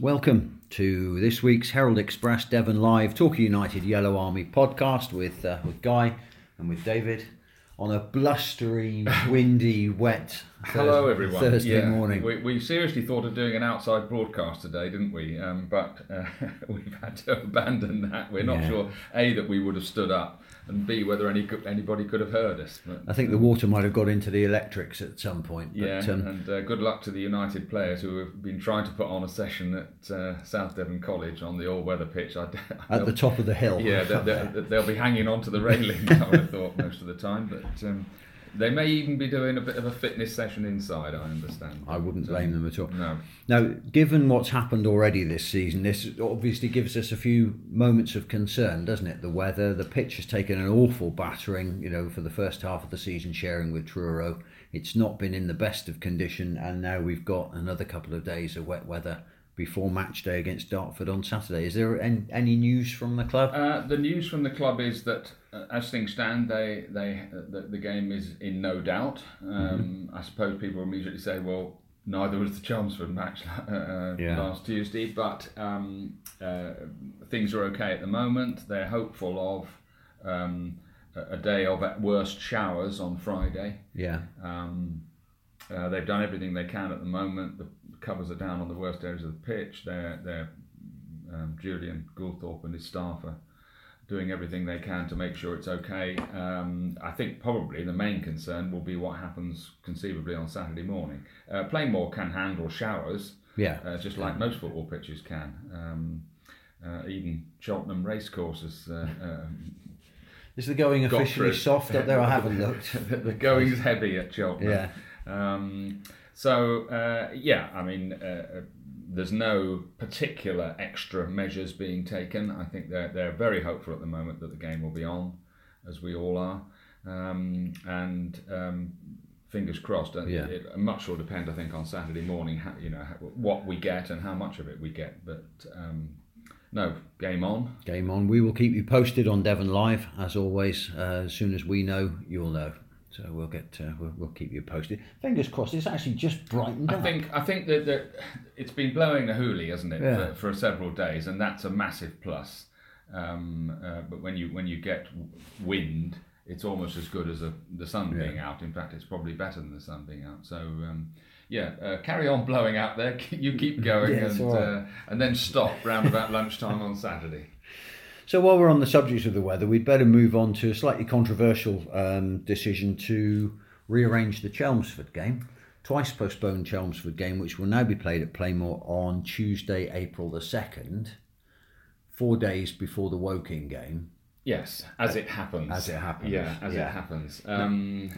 Welcome to this week's Herald Express Devon Live Torquay United Yellow Army podcast with uh, with Guy and with David on a blustery, windy, wet Hello, everyone. Thursday Yeah, morning. We, we seriously thought of doing an outside broadcast today, didn't we? Um, but uh, we've had to abandon that. We're not Yeah. sure a that we would have stood up, and b whether any anybody could have heard us. But, I think the water might have got into the electrics at some point. But, yeah, um, and uh, good luck to the United players who have been trying to put on a session at uh, South Devon College on the all-weather pitch. I, at the top of the hill. yeah, they, they, they'll be hanging on to the railing. I would have thought most of the time, but. Um, they may even be doing a bit of a fitness session inside. I understand. I wouldn't blame them at all. No. Now, given what's happened already this season, this obviously gives us a few moments of concern, doesn't it? The weather, the pitch has taken an awful battering, you know, for the first half of the season, sharing with Truro. It's not been in the best of condition, and now we've got another couple of days of wet weather before match day against Dartford on Saturday. Is there any, news from the club? Uh, the news from the club is that, as things stand, they they uh, the, the game is in no doubt. Um, I suppose people immediately say, well, neither was the Chelmsford match uh, Yeah. last Tuesday, but um, uh, things are okay at the moment. They're hopeful of um, a a day of at worst showers on Friday. yeah. Um, uh, they've done everything they can at the moment. The covers are down on the worst areas of the pitch. They're, they're um, Julian Goulthorpe and his staff are doing everything they can to make sure it's okay. Um, I think probably the main concern will be what happens conceivably on Saturday morning. Uh, Plainmoor can handle showers, Yeah. uh, just like most football pitches can. Um, uh, even Cheltenham racecourses uh, um, Is the going officially soft up there? I haven't looked. the, the going's heavy at Cheltenham. Yeah. Um, so uh, yeah, I mean, uh, uh, there's no particular extra measures being taken. I think they're they're very hopeful at the moment that the game will be on, as we all are, um, and. Um, Fingers crossed. Uh, Yeah. It much will depend, I think, on Saturday morning. How, you know how, what we get and how much of it we get. But um, no, game on. Game on. We will keep you posted on Devon Live as always. Uh, as soon as we know, you'll know. So we'll get uh, we'll, we'll keep you posted. Fingers crossed. It's actually just brightened I up. think I think that, that it's been blowing the hoolie, hasn't it, Yeah. for, for several days, and that's a massive plus. Um, uh, but when you when you get wind, it's almost as good as a, the sun Yeah. being out. In fact, it's probably better than the sun being out. So um, yeah, uh, carry on blowing out there. You keep going, Yeah, and right. uh, and then stop round about lunchtime on Saturday. So while we're on the subject of the weather, we'd better move on to a slightly controversial um, decision to rearrange the Chelmsford game. Twice postponed Chelmsford game, which will now be played at Plainmoor on Tuesday, April the second, four days before the Woking game. Yes, as it happens. As it happens, Yeah, as yeah. it happens. Um,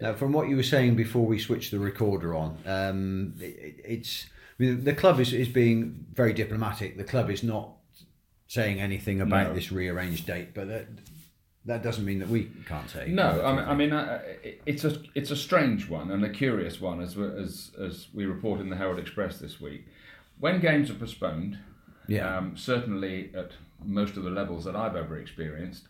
Now, from what you were saying before we switched the recorder on, um, it, it's I mean, the club is, is being very diplomatic. The club is not saying anything about No. this rearranged date, but that, that doesn't mean that we can't say. No, I mean, I mean uh, it's a it's a strange one and a curious one, as we- as as we report in the Herald Express this week. When games are postponed, Yeah. um, certainly at most of the levels that I've ever experienced,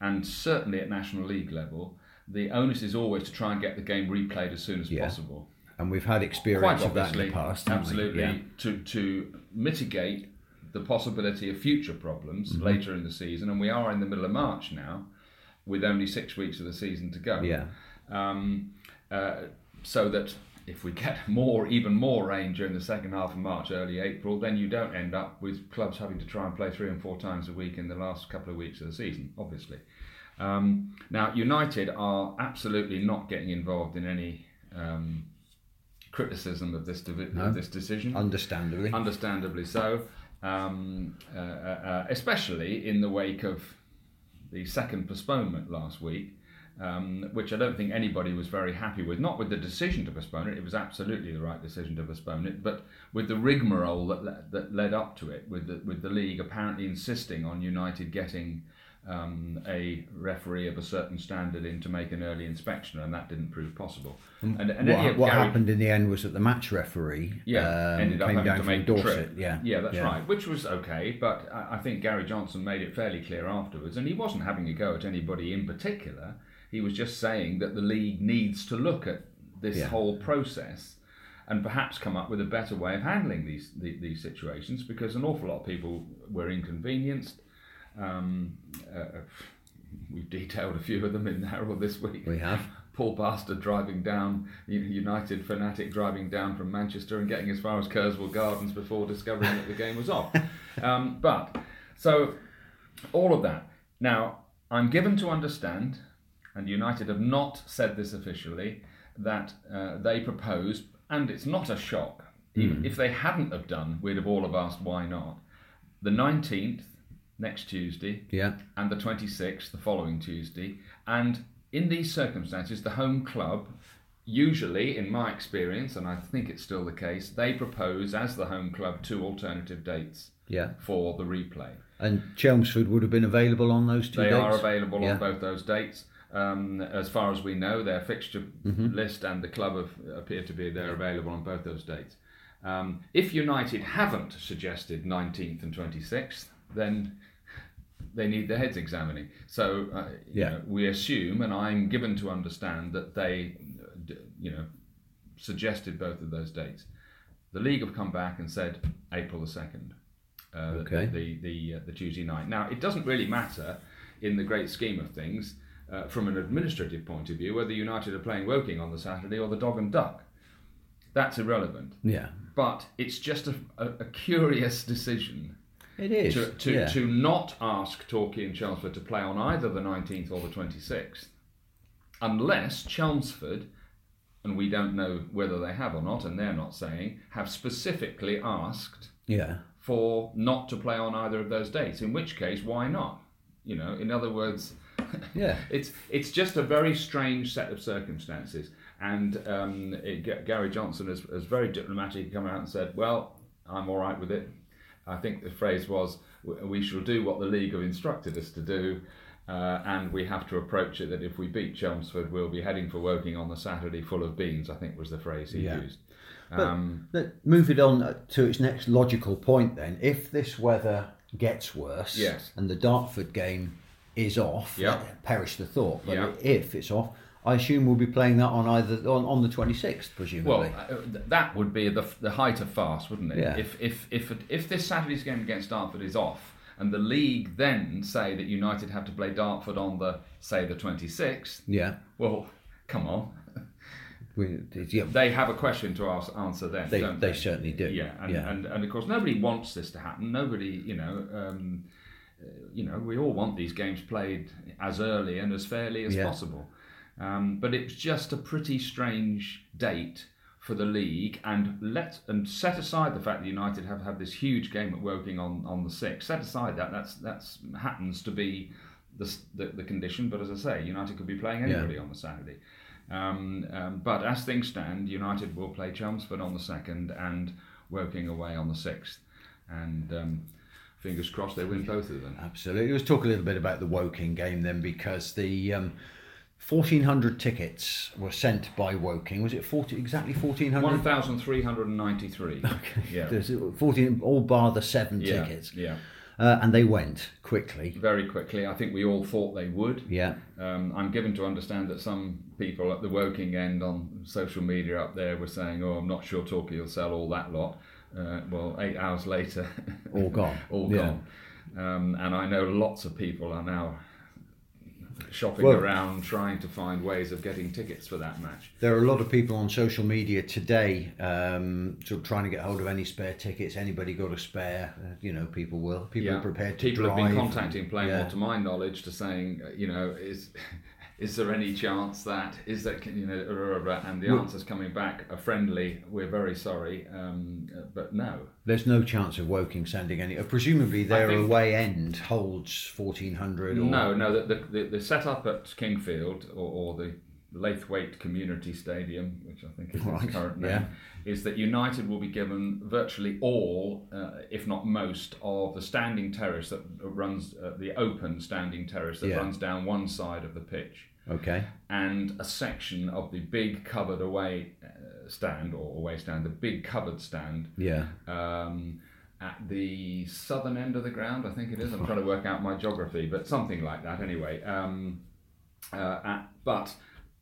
and certainly at National League level, the onus is always to try and get the game replayed as soon as Yeah. possible. and we've had Quite experience of that in the past. absolutely, Yeah. to to mitigate the possibility of future problems Mm-hmm. later in the season, and we are in the middle of March now, with only six weeks of the season to go. Yeah. Um, uh, so that if we get more, even more rain during the second half of March, early April, then you don't end up with clubs having to try and play three and four times a week in the last couple of weeks of the season, obviously. Um, now, United are absolutely not getting involved in any um, criticism of this, divi- No. of this decision Understandably. understandably so, um, uh, uh, uh, especially in the wake of the second postponement last week, um, which I don't think anybody was very happy with. Not with the decision to postpone it; it was absolutely the right decision to postpone it, but with the rigmarole that le- that led up to it, with the, with the league apparently insisting on United getting. Um, a referee of a certain standard in to make an early inspection, and that didn't prove possible. And, and what, what Gary- happened in the end was that the match referee yeah, um, ended up came having down to make Dorset. trip. Yeah, yeah, that's right. Which was okay, but I, I think Gary Johnson made it fairly clear afterwards, and he wasn't having a go at anybody in particular. He was just saying that the league needs to look at this Yeah. whole process and perhaps come up with a better way of handling these the, these situations because an awful lot of people were inconvenienced. Um, uh, we've detailed a few of them in Herald this week. We have. Paul Bastard driving down, United fanatic driving down from Manchester and getting as far as Kerswell Gardens before discovering that the game was off. Um, but, so, all of that. Now, I'm given to understand, and United have not said this officially, that uh, they propose, and it's not a shock. Mm. If they hadn't have done, we'd have all have asked why not. The 19th, next Tuesday, yeah, and the 26th, the following Tuesday, and in these circumstances, the home club, usually, in my experience, and I think it's still the case, they propose as the home club two alternative dates yeah. for the replay. And Chelmsford would have been available on those two they dates? are available yeah. on both those dates. Um, as far as we know, their fixture mm-hmm. list and the club have, appear to be they're available on both those dates. Um, if United haven't suggested 19th and 26th, then they need their heads examining. So, uh, yeah. Know, we assume, and I'm given to understand that they, you know, suggested both of those dates. The league have come back and said April the second, uh, okay. the the the, uh, the, Tuesday night. Now, it doesn't really matter in the great scheme of things. Uh, from an administrative point of view, whether United are playing Woking on the Saturday or the Dog and Duck, that's irrelevant. Yeah. But it's just a, a, a curious decision it is. To, to, yeah. to not ask Torquay and Chelmsford to play on either the 19th or the 26th, unless Chelmsford, and we don't know whether they have or not, and they're not saying, have specifically asked yeah. for not to play on either of those dates, in which case, why not? You know, in other words, yeah, it's it's just a very strange set of circumstances. And um, it, Gary Johnson has, has very diplomatically come out and said, "Well, I'm all right with it. I think the phrase was, "We shall do what the league have instructed us to do." Uh, and we have to approach it that if we beat Chelmsford, we'll be heading for Woking on the Saturday full of beans. I think was the phrase he yeah. used. Um, but move it on to its next logical point then. If this weather gets worse, yes. and the Dartford game is off, yep. perish the thought. But yep. if it's off, I assume we'll be playing that on either on, on the 26th, presumably. Well, uh, that would be the, the height of farce, wouldn't it? Yeah. If, if, if, if this Saturday's game against Dartford is off, and the league then say that United have to play Dartford on the, say, the 26th, yeah. well, come on. We, yeah. They have a question to ask, answer then, they, they? they? certainly do. Yeah and, yeah. and, and of course nobody wants this to happen. Nobody, you know, um, uh, you know, we all want these games played as early and as fairly as yeah. possible. Um, but it's just a pretty strange date for the league, and let and set aside the fact that United have had this huge game at Woking on, on the sixth. Set aside that that's that's happens to be the, the, the condition. But as I say, United could be playing anybody yeah. on the Saturday. Um, um, but as things stand, United will play Chelmsford on the second and Woking away on the sixth, and um, fingers crossed they win both of them. Absolutely. Let's talk a little bit about the Woking game then, because the um, 1,400 tickets were sent by Woking. Was it 40, exactly 1,400? 1,393. Okay. Yeah. There's 14, all bar the seven yeah. tickets. Yeah. Uh, and they went quickly. Very quickly. I think we all thought they would. Yeah. Um, I'm given to understand that some people at the Woking end on social media up there were saying, oh, I'm not sure Torquay will sell all that lot. Uh, well, eight hours later, all gone. all gone. Um, and I know lots of people are now shopping well, around trying to find ways of getting tickets for that match. There are a lot of people on social media today um, sort of trying to get hold of any spare tickets. Anybody got a spare? Uh, you know, people will. People yeah. are prepared to People have been contacting Plainmoor, yeah. to my knowledge, to saying, uh, you know, is is there any chance that is that you know and the answer's coming back a friendly we're very sorry um, but no. There's no chance of Woking sending any uh, presumably their away end holds 1400 or... no no the, the, the setup at Kingfield or, or the Laithwaite Community Stadium, which I think is right. its current name, yeah. is that United will be given virtually all, uh, if not most, of the standing terrace that runs, uh, the open standing terrace that yeah. runs down one side of the pitch. Okay. And a section of the big covered away uh, stand, or away stand, the big covered stand. Yeah. Um, at the southern end of the ground, I think it is. I'm trying to work out my geography, but something like that anyway. Um, uh, at, but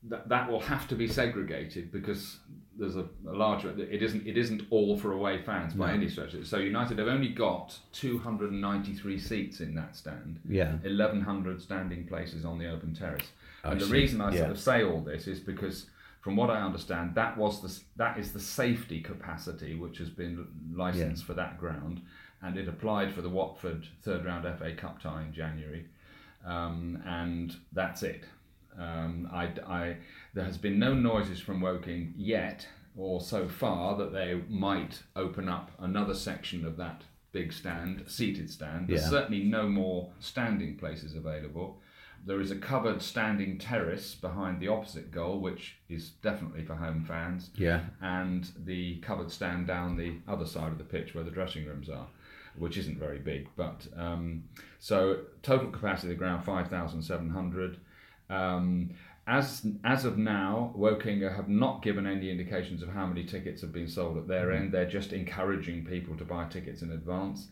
that, that will have to be segregated because there's a, a larger. It isn't. It isn't all for away fans by No. any stretch. So United have only got 293 seats in that stand. Yeah. 1,100 standing places on the open terrace. I and the reason I Yeah. sort of say all this is because, from what I understand, that was the that is the safety capacity which has been licensed for that ground, and it applied for the Watford third round FA Cup tie in January, um, and that's it. Um, I, I, there has been no noises from Woking yet, or so far, that they might open up another section of that big stand, seated stand. There's Yeah. certainly no more standing places available. There is a covered standing terrace behind the opposite goal, which is definitely for home fans, Yeah. and the covered stand down the other side of the pitch where the dressing rooms are, which isn't very big. But um, so total capacity of the ground five thousand seven hundred. Um, as as of now, Woking have not given any indications of how many tickets have been sold at their end. They're just encouraging people to buy tickets in advance.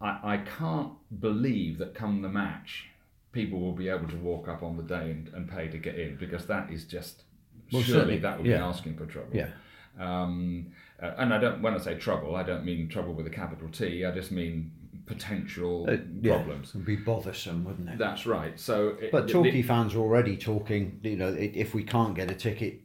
I, I can't believe that come the match, people will be able to walk up on the day and, and pay to get in because that is just Well, surely certainly, that would be asking for trouble. Yeah. Um, uh, and I don't when I say trouble, I don't mean trouble with a capital T. I just mean potential Uh, yeah. problems. It'd be bothersome, wouldn't it? That's right. So, it, But Torquay fans are already talking. You know, if we can't get a ticket,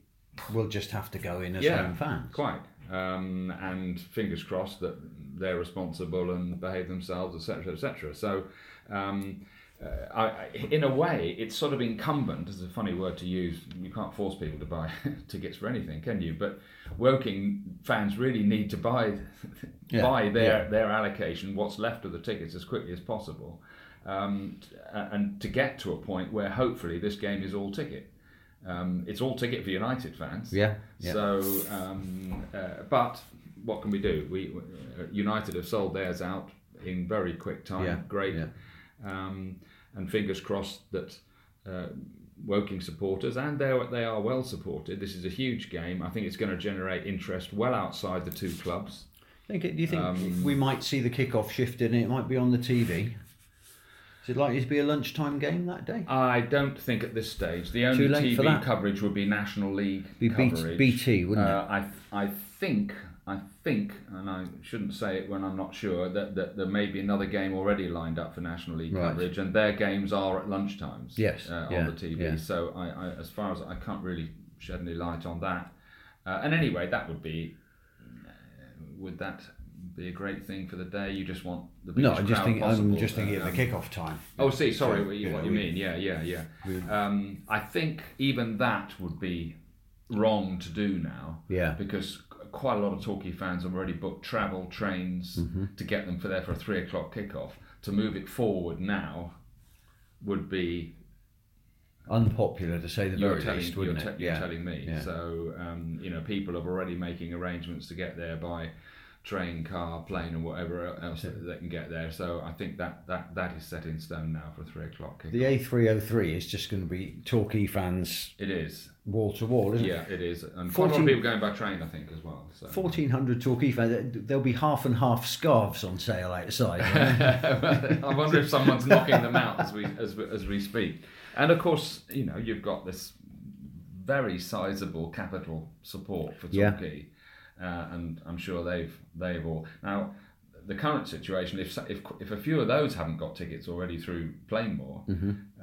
we'll just have to go in as Yeah, home fans. Quite. Um, and fingers crossed that they're responsible and behave themselves, etc., etc. So, um, uh, I, in a way, it's sort of incumbent. Is a funny word to use. You can't force people to buy tickets for anything, can you? But Woking fans really need to buy Yeah, buy their yeah. their allocation, what's left of the tickets, as quickly as possible, um, and to get to a point where hopefully this game is all ticket. Um, it's all ticket for United fans. Yeah, yeah. So, um, uh, but what can we do? We uh, United have sold theirs out in very quick time. Yeah, Great. yeah. Um, and fingers crossed that uh, Woking supporters and they are, they are well supported. This is a huge game. I think it's going to generate interest well outside the two clubs. Think it, do you think Um, we might see the kickoff shifted and it might be on the TV? Is it likely to be a lunchtime game that day? I don't think at this stage the only Too late for TV coverage would be National League Be coverage. BT, wouldn't it? uh, I I think I think, and I shouldn't say it when I'm not sure that, that there may be another game already lined up for National League Right. coverage, and their games are at lunchtimes. Yes, uh, yeah, on the TV. yeah. So I, I, as far as I can't really shed any light on that. Uh, and anyway, that would be. uh, Would that be a great thing for the day? You just want the No, I'm just thinking. possible. I'm just thinking Um, of the kickoff time. Oh, see, sorry, So, what you, you what you we- mean? Yeah, yeah, yeah. we- Um, I think even that would be wrong to do now. Yeah. Because quite a lot of Torquay fans have already booked travel trains Mm-hmm. to get them for there for a three o'clock kickoff. To move it forward now would be Unpopular to say the you're very telling least, you're, wouldn't te- it? you're telling me. Yeah. So um, you know, people are already making arrangements to get there by train, car, plane, and whatever else that they can get there. So I think that that, that is set in stone now for three o'clock kickoff. The A303 is just going to be Torquay fans It is. Wall to wall, isn't it? Yeah, it is, and quite a lot of people going by train, I think, as well. So. 1400 Torquay fans. There'll be half and half scarves on sale outside. I wonder if someone's knocking them out as we as we, as we speak. And of course, you know, you've got this very sizable capital support for Yeah. Uh, and I'm sure they've they've all now. The current situation, if if if a few of those haven't got tickets already through Plainmoor,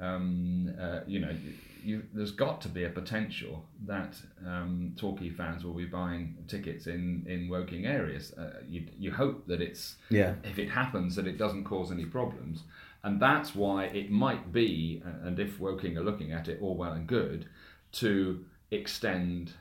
um, uh, you know, you, there's got to be a potential that um, Torquay fans will be buying tickets in in Woking areas. Uh, you you hope that it's yeah. if it happens that it doesn't cause any problems. And that's why it might be, and if Woking are looking at it, all well and good, to extend,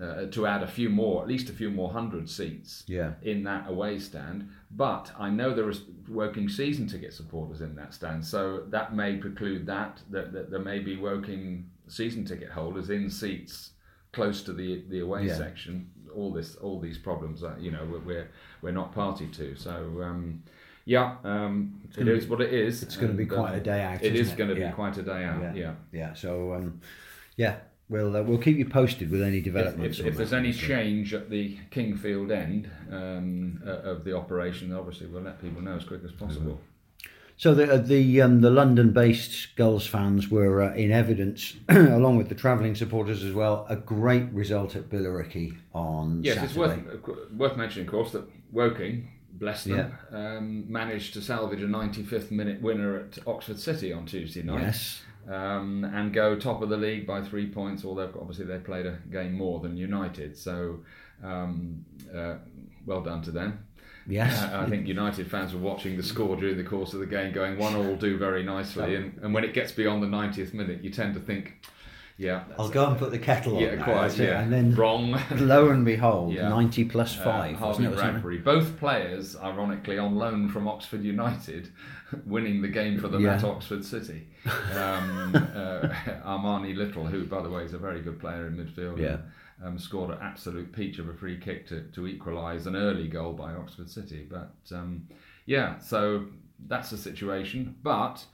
uh, to add a few more, at least a few more hundred seats Yeah. in that away stand. But I know there is Woking season ticket supporters in that stand, so that may preclude that, that, that there may be Woking season ticket holders in seats close to the, the away Yeah. section. All this, all these problems, uh, you know, we're, we're not party to. So um, yeah, um, it is what it is. It's going to be quite um, a day out. It is going to be Yeah. quite a day out. Yeah. Yeah. Yeah. So, um, yeah, we'll uh, we'll keep you posted with any developments. if, on if there's any change at the Kingfield end um, uh, of the operation, obviously we'll let people know as quick as possible. So the the um, the London-based Gulls fans were uh, in evidence, along with the travelling supporters as well. A great result at Billericay on Yes, Saturday. it's worth worth mentioning, of course, that Woking, bless them, um, managed to salvage a 95th minute winner at Oxford City on Tuesday night. Yes. Um, and go top of the league by three points. Although obviously they played a game more than United, so um, uh, well done to them. Yes. Uh, I think United fans were watching the score during the course of the game, going one all do very nicely, and, and when it gets beyond the 90th minute, you tend to think, yeah, I'll go and put the kettle on. yeah, now, quite, yeah, And then wrong. lo and behold, Yeah. 90 plus Uh, 5. Harvey wasn't it, or something? Bradbury, both players, ironically, on loan from Oxford United, winning the game for them Yeah. at Oxford City. Um, uh, Armani Little, who, by the way, is a very good player in midfield, Yeah. um, scored an absolute peach of a free kick to, to equalise an early goal by Oxford City. But um, yeah, so that's the situation. But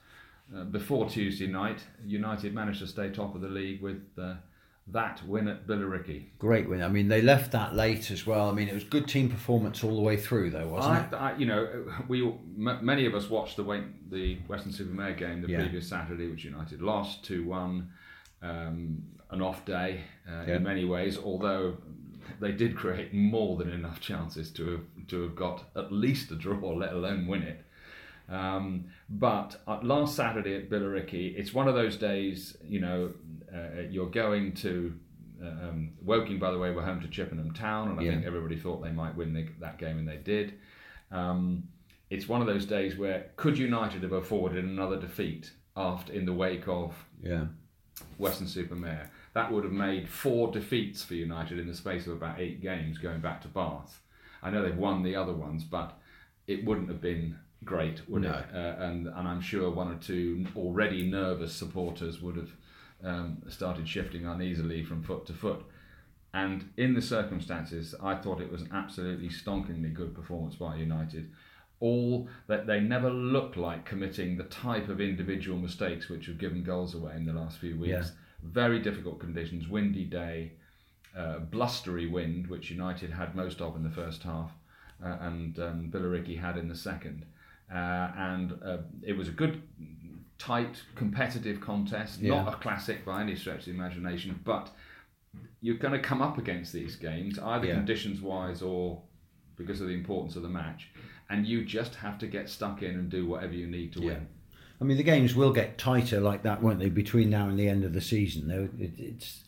uh, before Tuesday night, United managed to stay top of the league with uh, that win at Billericay. Great win. I mean, they left that late as well. I mean, it was good team performance all the way through, though, wasn't I, I, you know, we m- many of us watched the the Weston-super-Mare game the Yeah. previous Saturday, which United lost two one. Um, an off day uh, Yeah. in many ways, although they did create more than enough chances to have to have got at least a draw, let alone win it. Um, but uh, last Saturday at Billericay, it's one of those days, you know, uh, you're going to. Um, Woking, by the way, were home to Chippenham Town, and I Yeah. think everybody thought they might win the, that game, and they did. Um, it's one of those days where could United have afforded another defeat after in the wake of? Yeah. Weston-super-Mare? That would have made four defeats for United in the space of about eight games going back to Bath. I know they've won the other ones, but it wouldn't have been great, would No. it? Uh, and and I'm sure one or two already nervous supporters would have um, started shifting uneasily from foot to foot. And in the circumstances, I thought it was an absolutely stonkingly good performance by United. All that they never looked like committing the type of individual mistakes which have given goals away in the last few weeks. Yeah. Very difficult conditions, windy day, uh, blustery wind, which United had most of in the first half, uh, and um, Billericay had in the second. Uh, and uh, it was a good, tight, competitive contest. Yeah. Not a classic by any stretch of the imagination, but you're going to come up against these games, either Yeah. conditions wise or because of the importance of the match. And you just have to get stuck in and do whatever you need to Yeah. win. I mean, the games will get tighter like that, won't they, between now and the end of the season? Though it's,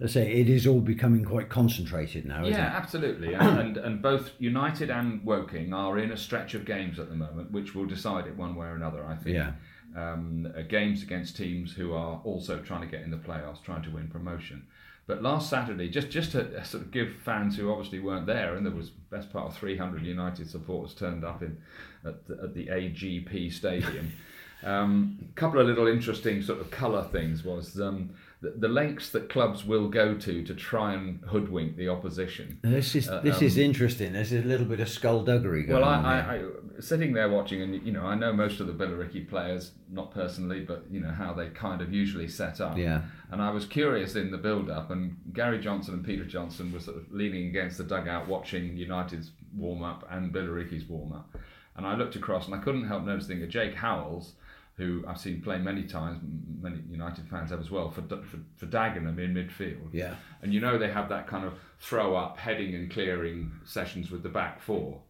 let's say, it is all becoming quite concentrated now, isn't Yeah, it? absolutely. and, and both United and Woking are in a stretch of games at the moment, which will decide it one way or another. I think. Yeah. Um, uh, games against teams who are also trying to get in the playoffs, trying to win promotion. But last Saturday, just just to uh, sort of give fans who obviously weren't there, and there was best part of 300 United supporters turned up in at the, at the AGP Stadium. Um, a couple of little interesting sort of colour things was um, the, the lengths that clubs will go to to try and hoodwink the opposition. This is uh, this is um, interesting. There's a little bit of skullduggery going Well, on. I, here. I, I sitting there watching, and you know, I know most of the Billericay players, not personally, but you know how they kind of usually set up. Yeah. And I was curious in the build-up, and Gary Johnson and Peter Johnson were sort of leaning against the dugout watching United's warm-up and Billericay's warm-up, and I looked across and I couldn't help noticing that Jake Howells, who I've seen play many times, many United fans have as well, for for, for Dagenham in midfield. Yeah. And you know they have that kind of throw-up, heading and clearing sessions with the back four.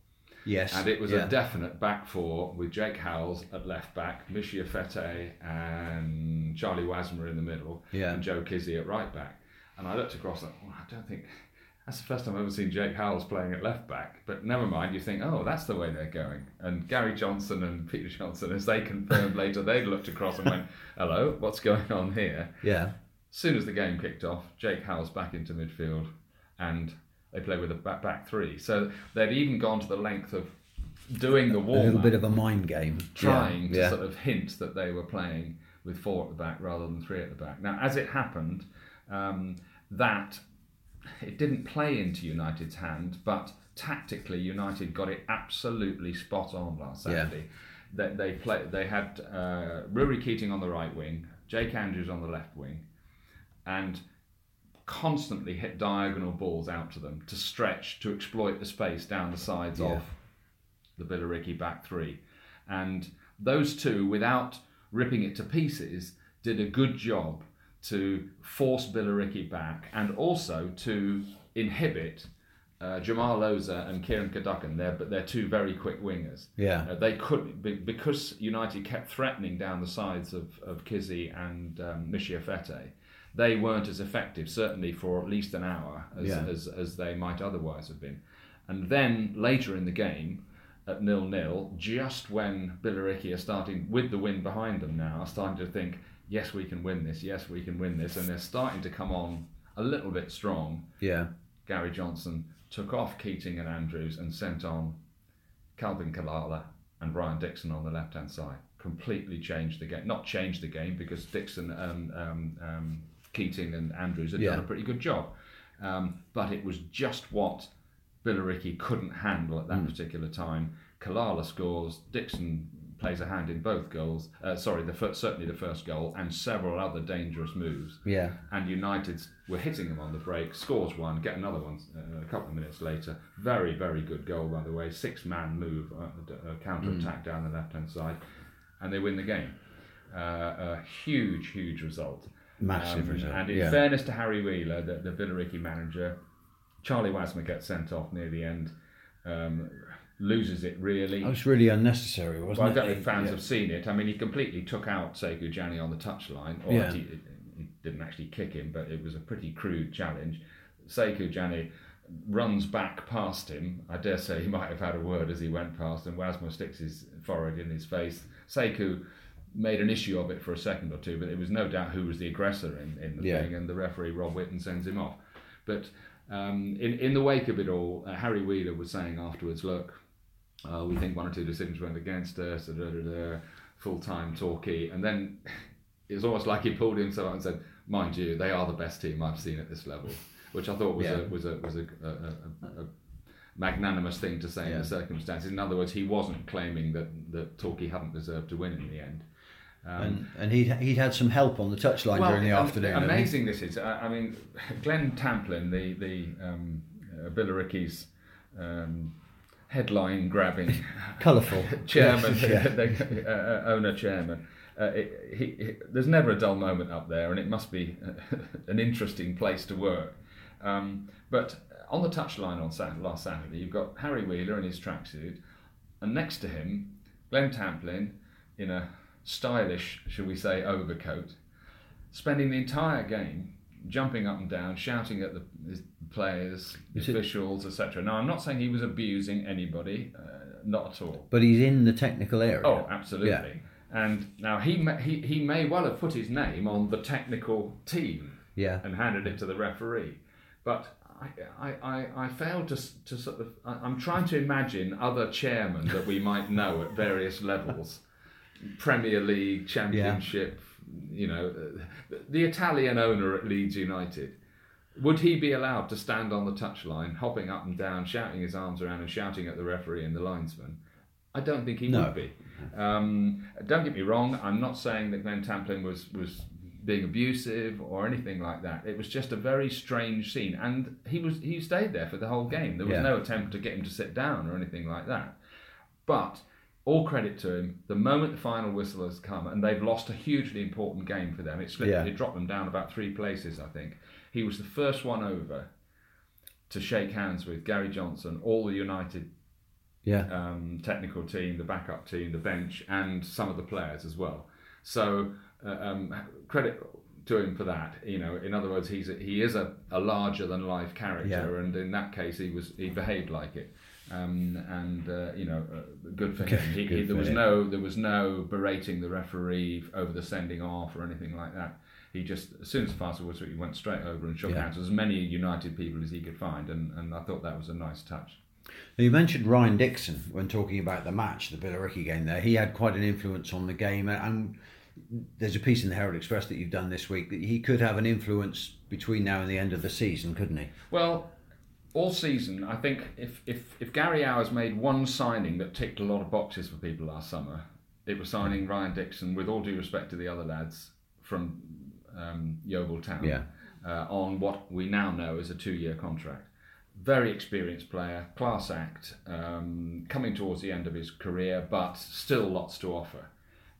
Yes. And it was yeah. a definite back four with Jake Howells at left back, Mishia Fete and Charlie Wassmer in the middle, Yeah. and Joe Kizzy at right back. And I looked across like, well, I don't think that's the first time I've ever seen Jake Howells playing at left back. But never mind, you think, oh, that's the way they're going. And Gary Johnson and Peter Johnson, as they confirmed later, they looked across and went, hello, what's going on here? Yeah. As soon as the game kicked off, Jake Howells back into midfield, and they play with a back, back three. So they'd even gone to the length of doing the A little bit of a mind game. trying yeah. to yeah. sort of hint that they were playing with four at the back rather than three at the back. Now, as it happened, um, that it didn't play into United's hand, but tactically, United got it absolutely spot on last Yeah. Saturday. They, they play, They had uh, Rory Keating on the right wing, Jake Andrews on the left wing, and constantly hit diagonal balls out to them to stretch to exploit the space down the sides Yeah. of the Billericay back three, and those two, without ripping it to pieces, did a good job to force Billericay back and also to inhibit uh, Jamal Oza and Kieran Codochan. They're but they're two very quick wingers. Yeah. Uh, they could be, because United kept threatening down the sides of of Kizzy and um, Fete. They weren't as effective, certainly for at least an hour, as, Yeah. as, as they might otherwise have been. And then later in the game, at nil nil, just when Billericay are starting with the wind behind them now, are starting to think, yes, we can win this, yes, we can win this, and they're starting to come on a little bit strong. Yeah. Gary Johnson took off Keating and Andrews and sent on Calvin Kalala and Ryan Dixon on the left hand side. Completely changed the game. Not changed the game because Dixon, and um, um, Keating, and Andrews had Yeah. done a pretty good job. Um, but it was just what Billericay couldn't handle at that Hmm. particular time. Kalala scores, Dixon plays a hand in both goals. Uh, sorry, the first, certainly the first goal, and several other dangerous moves Yeah. and United were hitting them on the break, scores one, get another one uh, a couple of minutes later. Very, very good goal, by the way. Six man move, uh, uh, counter attack down the left hand side, and they win the game. Uh, a huge, huge result. Massive Um, result. And in yeah. fairness to Harry Wheeler, the, the Billericay manager, Charlie Wassmer gets sent off near the end, um, loses it really. That was really unnecessary, wasn't Well, I it? don't know if fans Yeah. have seen it. I mean, he completely took out Sekou Jani on the touchline. Or Yeah. he, he didn't actually kick him, but it was a pretty crude challenge. Sekou Jani runs back past him. I dare say he might have had a word as he went past, and Wassmer sticks his forehead in his face. Sekou made an issue of it for a second or two, but it was no doubt who was the aggressor in, in the Yeah. thing, and the referee, Rob Whitten, sends him off. But um, in, in the wake of it all, uh, Harry Wheeler was saying afterwards, look, uh, we think one or two decisions went against us, da, da, da, da, full-time talkie. And then it was almost like he pulled himself out and said, mind you, they are the best team I've seen at this level, which I thought was Yeah. a, was a, was a, a, a, a magnanimous thing to say in the circumstances. In other words, he wasn't claiming that, that Torquay hadn't deserved to win in the end. Um, And, and he'd, he'd had some help on the touchline during the am- afternoon. Amazing this is. I, I mean, Glenn Tamplin, the the um, uh, Billericay's um, headline grabbing Colourful. chairman, Yeah. uh, owner chairman. Uh, it, he, he, there's never a dull moment up there, and it must be an interesting place to work. Um, but on the touchline on Sat- last Saturday, you've got Harry Wheeler in his tracksuit, and next to him, Glenn Tamplin in a stylish, shall we say, overcoat, spending the entire game jumping up and down, shouting at the his players, Is it- officials, etc. Now, I'm not saying he was abusing anybody, uh, not at all. But he's in the technical area. Oh, absolutely. Yeah. And now he, may, he he may well have put his name on the technical team Yeah. and handed it to the referee, but I I, I, I failed to s- to sort of I, I'm trying to imagine other chairmen that we might know at various levels, Premier League, Championship, you know, uh, the Italian owner at Leeds United. Would he be allowed to stand on the touchline, hopping up and down, shouting his arms around and shouting at the referee and the linesman? I don't think he No. would be. Um, don't get me wrong. I'm not saying that Glenn Tamplin was was being abusive or anything like that. It was just a very strange scene, and he was he stayed there for the whole game. There was Yeah. no attempt to get him to sit down or anything like that. But all credit to him. The moment the final whistle has come, and they've lost a hugely important game for them. It slipped. Yeah. It dropped them down about three places, I think. He was the first one over to shake hands with Gary Johnson, all the United Yeah. um, technical team, the backup team, the bench, and some of the players as well. So uh, um, credit to him for that. You know, in other words, he's a, he is a, a larger than life character, Yeah. and in that case, he was he behaved like it. Um, and uh, you know, uh, good for him. He, Good he, there for was him. no there was no berating the referee over the sending off or anything like that. He just as soon as the final whistle, he went straight over and shook Yeah. hands with as many United people as he could find, and, and I thought that was a nice touch. Now You mentioned Ryan Dixon when talking about the match, the Billericay game there. He had quite an influence on the game, and there's a piece in the Herald Express that you've done this week that he could have an influence between now and the end of the season, couldn't he? Well, all season, I think if, if, if Gary Owers made one signing that ticked a lot of boxes for people last summer, it was signing Ryan Dixon, with all due respect to the other lads from um, Yeovil Town, Yeah. uh, on what we now know is a two year contract. very experienced player, class act, um, coming towards the end of his career, but still lots to offer.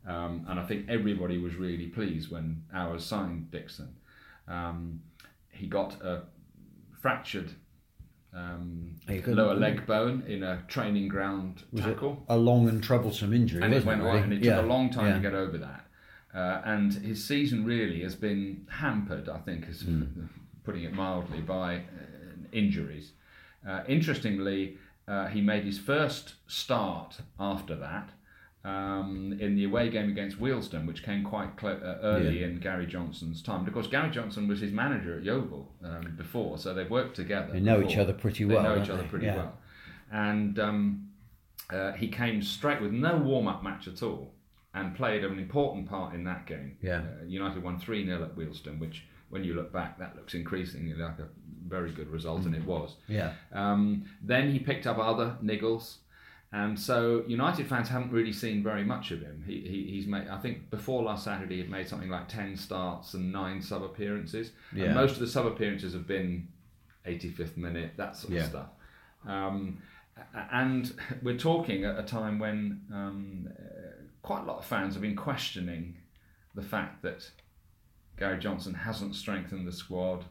Um, and I think everybody was really pleased when Owers signed Dixon. Um, he got a fractured um, lower leg bone in a training ground tackle. a long and troublesome injury, and it went really? and it yeah. took a long time yeah. to get over that. Uh, and his season really has been hampered, I think, is Hmm. putting it mildly, by uh, injuries. Uh, interestingly, uh, he made his first start after that um, in the away game against Wealdstone, which came quite clo- uh, early Yeah. in Gary Johnson's time. But of course, Gary Johnson was his manager at Yeovil um, before, so they've worked together. They know each other pretty well. They know each other they? pretty Yeah. well. And um, uh, he came straight with no warm up match at all and played an important part in that game. Yeah. Uh, United won 3 0 at Wealdstone, which, when you look back, that looks increasingly like a very good result, and it was. Yeah. Um, then he picked up other niggles. And so United fans haven't really seen very much of him. He, he, he's made, I think before last Saturday, he'd made something like 10 starts and nine sub appearances. Yeah. And most of the sub appearances have been 85th minute, that sort Yeah. of stuff. Um, and we're talking at a time when um, quite a lot of fans have been questioning the fact that Gary Johnson hasn't strengthened the squad.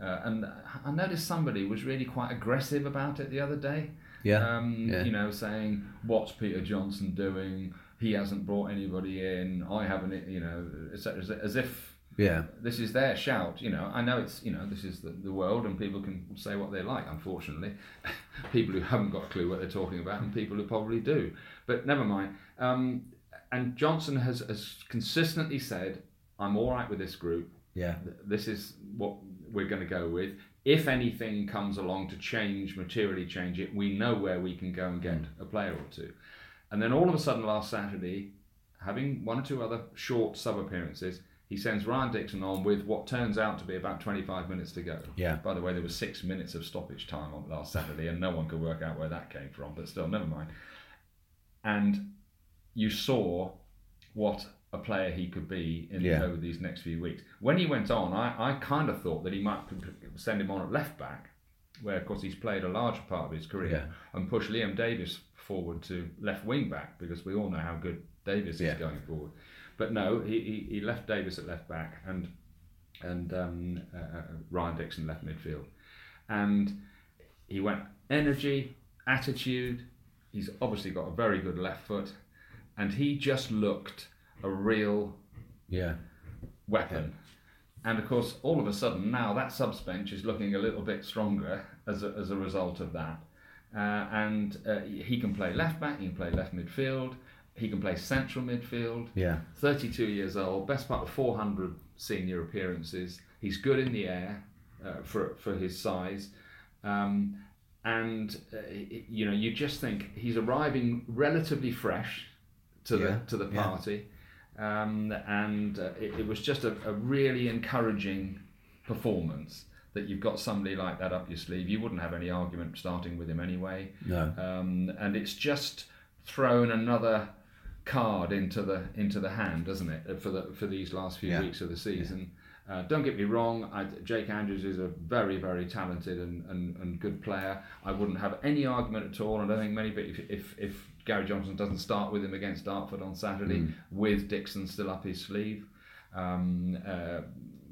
Uh, and I noticed somebody was really quite aggressive about it the other day. Yeah. Um, yeah. You know, saying, "What's Peter Johnson doing? He hasn't brought anybody in. I haven't." You know, as, if yeah. this is their shout. You know, I know it's you know this is the, the world and people can say what they like. Unfortunately, people who haven't got a clue what they're talking about and people who probably do. But never mind. Um, and Johnson has, has consistently said, "I'm all right with this group. Yeah. This is what we're going to go with. If anything comes along to change, materially change it, we know where we can go and get mm. a player or two. And then all of a sudden, last Saturday, having one or two other short sub appearances, he sends Ryan Dixon on with what turns out to be about 25 minutes to go. Yeah. By the way, there was six minutes of stoppage time on last Saturday, and no one could work out where that came from, but still, never mind. And you saw what a player he could be in Yeah. over these next few weeks. When he went on, I, I kind of thought that he might send him on at left back, where of course he's played a large part of his career, Yeah. and push Liam Davis forward to left wing back because we all know how good Davis Yeah. is going forward. But no, he, he, he left Davis at left back and and um, uh, uh, Ryan Dixon left midfield, and he went energy, attitude. He's obviously got a very good left foot, and he just looked a real Yeah. weapon. And of course, all of a sudden now that subs bench is looking a little bit stronger as a, as a result of that. Uh, and uh, he can play left back, he can play left midfield, he can play central midfield. Yeah. 32 years old, best part of 400 senior appearances. He's good in the air uh, for for his size, um, and uh, you know you just think he's arriving relatively fresh to Yeah, the to the yeah. party, um, and uh, it, it was just a, a really encouraging performance. That you've got somebody like that up your sleeve, you wouldn't have any argument starting with him anyway. No. Um, and it's just thrown another card into the into the hand, doesn't it, for the for these last few Yeah. weeks of the season? Uh, don't get me wrong, I, Jake Andrews is a very very talented and, and, and good player. I wouldn't have any argument at all. I don't think many. But if, if if Gary Johnson doesn't start with him against Dartford on Saturday, Mm. with Dixon still up his sleeve, um, uh,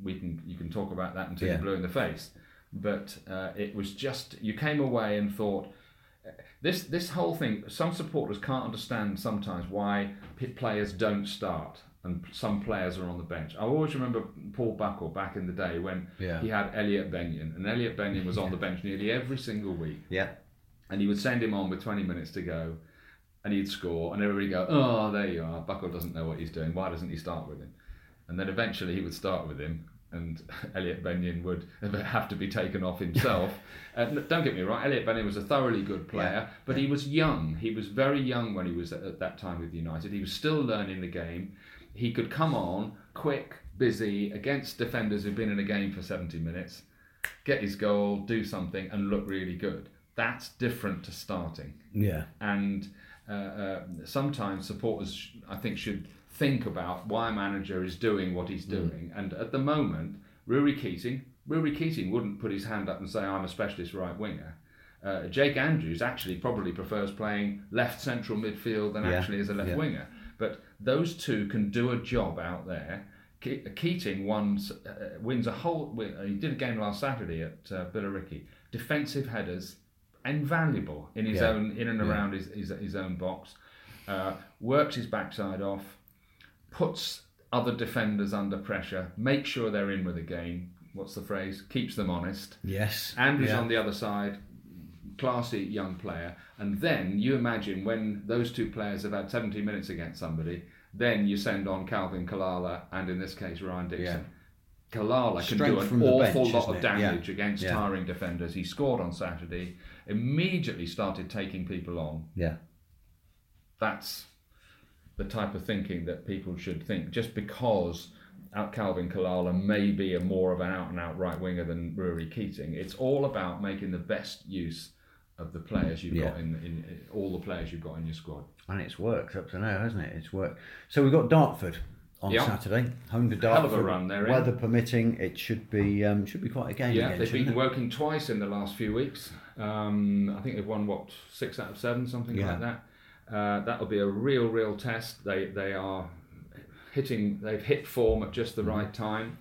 we can you can talk about that until Yeah. you're blue in the face. But uh, it was just you came away and thought this this whole thing. Some supporters can't understand sometimes why players don't start and some players are on the bench. I always remember Paul Buckle back in the day when Yeah. he had Elliot Benyon, and Elliot Benyon was on the bench nearly every single week, Yeah. and he would send him on with 20 minutes to go, and he'd score, and everybody go, "Oh, there you are. Buckle doesn't know what he's doing. Why doesn't he start with him?" And then eventually he would start with him, and Elliot Benyon would have to be taken off himself. uh, don't get me wrong, Elliot Benyon was a thoroughly good player, but he was young. He was very young when he was at, at that time with United. He was still learning the game. He could come on quick, busy against defenders who've been in a game for 70 minutes, get his goal, do something, and look really good. That's different to starting Yeah. and uh, uh, sometimes supporters, I think, should think about why a manager is doing what he's doing. And at the moment, Rory Keating, Rory Keating wouldn't put his hand up and say, "I'm a specialist right winger." Uh, Jake Andrews actually probably prefers playing left central midfield than Yeah, actually as a left yeah. winger. But those two can do a job out there. Ke- Keating wins, uh, wins a whole. He did a game last Saturday at uh, Billericay. Defensive headers, invaluable in his Yeah. own, in and Yeah. around his, his, his own box. Uh, works his backside off, puts other defenders under pressure, makes sure they're in with the game. What's the phrase? Keeps them honest. Yes. Andrews yeah. on the other side, classy young player. And then you imagine when those two players have had 70 minutes against somebody, then you send on Calvin Kalala and in this case Ryan Dixon. Kalala can do an awful bench, lot of it? Yeah. damage against Yeah. tiring defenders. He scored on Saturday, immediately started taking people on. Yeah. That's the type of thinking that people should think. Just because Calvin Kalala may be a more of an out and out right winger than Rory Keating, it's all about making the best use of the players you've Yeah. got in, in, in all the players you've got in your squad. And it's worked up to now, hasn't it? It's worked. So we've got Dartford on Yeah. Saturday, home to Hell of Dartford. a run they're in. Weather permitting, it should be um, should be quite a game. Yeah, again, they've beaten it? Woking twice in the last few weeks. Um, I think they've won what six out of seven, something Yeah. like that. Uh, that'll be a real, real test. They they are hitting. They've hit form at just Mm-hmm. the right time.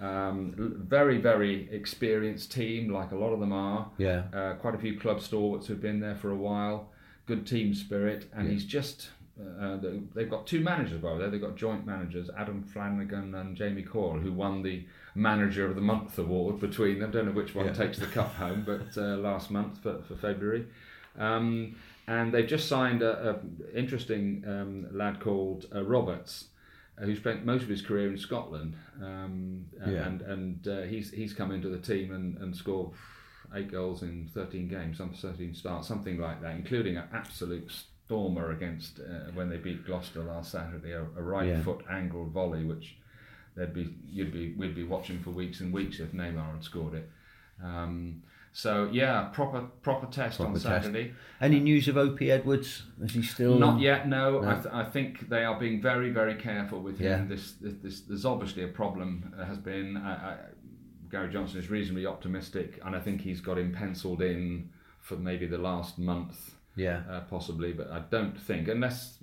Um, very, very experienced team, like a lot of them are. Yeah. Uh, quite a few club stalwarts who've been there for a while. Good team spirit, and he's just. Uh, they- they've got two managers by the way. They've got joint managers, Adam Flanagan and Jamie Coyle, who won the Manager of the Month award between them. Don't know which one Yeah. takes the cup home, but uh, last month for, for February. Um, and they've just signed a, a interesting um, lad called uh, Roberts, uh, who spent most of his career in Scotland, um, Yeah. and and uh, he's he's come into the team and, and scored eight goals in 13 games, some 13 starts, something like that, including an absolute stormer against uh, when they beat Gloucester last Saturday, a, a right Yeah. foot angled volley, which they'd be you'd be we'd be watching for weeks and weeks if Neymar had scored it. Um, so yeah, proper proper test on Proper test. Saturday. Any news of Opi Edwards? Is he still Not yet. No, No. I, th- I think they are being very, very careful with him. Yeah. This, this, this, there's obviously a problem. uh, Has been. I, I, Gary Johnson is reasonably optimistic, and I think he's got him penciled in for maybe the last month, Yeah. uh, possibly. But I don't think, unless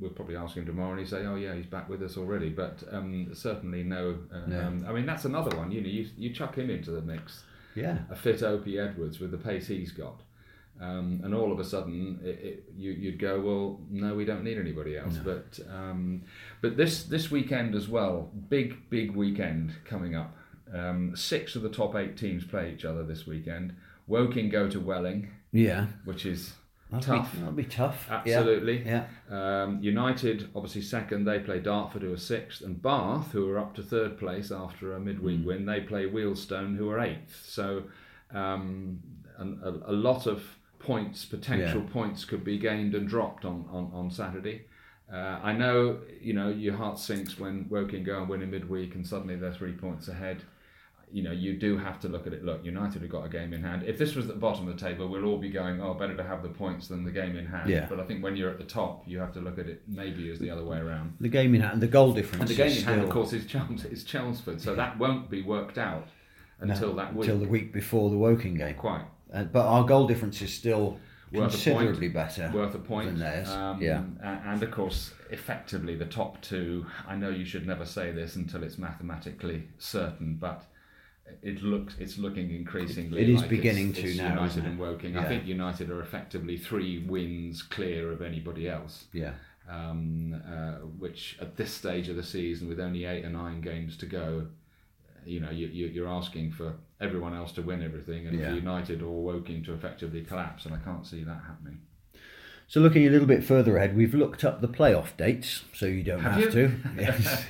we'll probably ask him tomorrow, and he say, "Oh yeah, he's back with us already." But um, certainly no. Uh, No. Um, I mean, that's another one. You know, you, you chuck him into the mix Yeah. a fit Opi Edwards with the pace he's got. Um, and all of a sudden, it, it, you, you'd go, well, no, we don't need anybody else. But um, but this this weekend as well, big big weekend coming up. Um, six of the top eight teams play each other this weekend. Woking go to Welling, Yeah. which is That'd tough. Be, that'd be tough. Absolutely. Yeah. Um, United, obviously second, they play Dartford, who are sixth, and Bath, who are up to third place after a midweek Mm. win, they play Wealdstone, who are eighth. So um, an- a, a lot of points, potential Yeah. points, could be gained and dropped on, on, on Saturday. Uh, I know, you know, your heart sinks when Woking go and win in midweek and suddenly they're three points ahead. You know, you do have to look at it. Look, United have got a game in hand. If this was at the bottom of the table, we'll all be going, "Oh, better to have the points than the game in hand." Yeah. But I think when you're at the top, you have to look at it maybe as the other way around. The game in hand, the goal difference. And the game in hand, of course, is, Chels- is Chelmsford, so that won't be worked out until that week. Until the week before the Woking game. Quite Uh, but our goal difference is still Worth a considerably better. worth a point. than theirs. Um, Yeah. And of course, effectively, the top two. I know you should never say this until it's mathematically certain, but it looks it's looking increasingly. It is like beginning it's, to it's now, United and Woking. I think United are effectively three wins clear of anybody else. Yeah. um, uh, which at this stage of the season, with only eight or nine games to go, you know, you, you, you're asking for everyone else to win everything and Yeah. for United or Woking to effectively collapse, and I can't see that happening. So looking a little bit further ahead, we've looked up the playoff dates, so you don't have, Have you? to. Yes.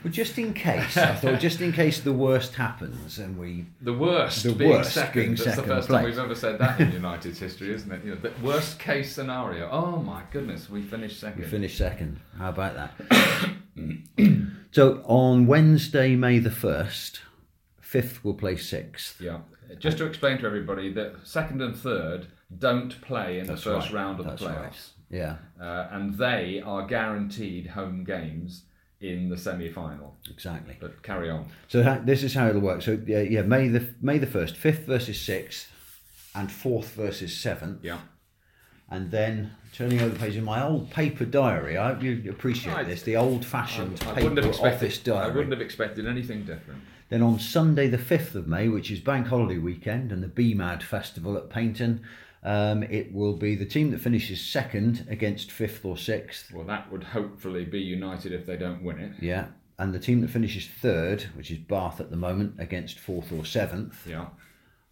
but just in case, I thought just in case the worst happens and we The worst The being worst second. being That's second the first time we've ever said that in United's history, isn't it? You know, the worst case scenario. Oh my goodness, we finished second. we finish second. How about that? so on Wednesday, May the first, fifth will play sixth. Yeah. Just to explain to everybody that second and third don't play in That's the first right. round of That's the playoffs. right. Yeah, uh, and they are guaranteed home games in the semi-final. exactly. But carry on. So that, this is how it'll work. So yeah, yeah, May the May the first, fifth versus sixth, and fourth versus seventh. Yeah. And then turning over the page in my old paper diary, I hope you appreciate Right. this, the old fashioned I paper wouldn't have expected. office I wouldn't have expected anything different. Then on Sunday, the 5th of May, which is Bank Holiday weekend and the BMAD Festival at Paignton, um, it will be the team that finishes second against fifth or sixth. Well, that would hopefully be United if they don't win it. Yeah. And the team that finishes third, which is Bath at the moment, against fourth or seventh. Yeah.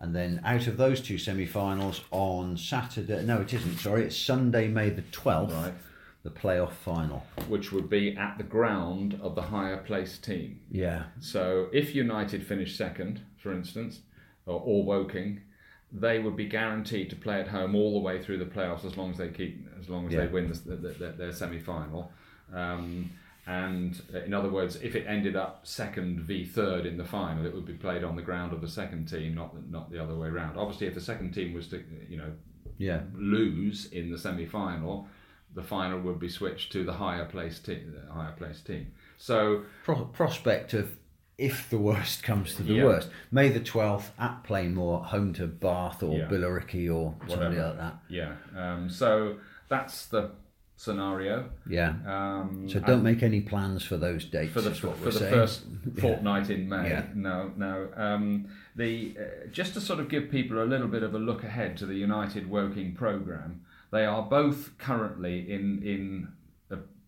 And then out of those two semi finals on Saturday, no, it isn't, sorry, it's Sunday, May the 12th, Right. the playoff final. Which would be at the ground of the higher placed team. Yeah. So if United finish second, for instance, or, or Woking, they would be guaranteed to play at home all the way through the playoffs as long as they keep, as long as Yeah. they win the, the, the, their semi final. Um, and uh, in other words, if it ended up second v third in the final, it would be played on the ground of the second team, not the, not the other way around. Obviously, if the second team was to, you know, Yeah. lose in the semi final, the final would be switched to the higher placed team. The higher placed team. So Pro- prospect of if the worst comes to the Yeah. worst. May the 12th at Plainmoor, home to Bath or Yeah. Billericay or somebody Whatever. like that. Yeah. Um, so that's the scenario. Yeah. Um, So don't make any plans for those dates. for the for the first fortnight in May. Yeah. No, no. Um, the uh, just to sort of give people a little bit of a look ahead to the United Woking program. They are both currently in in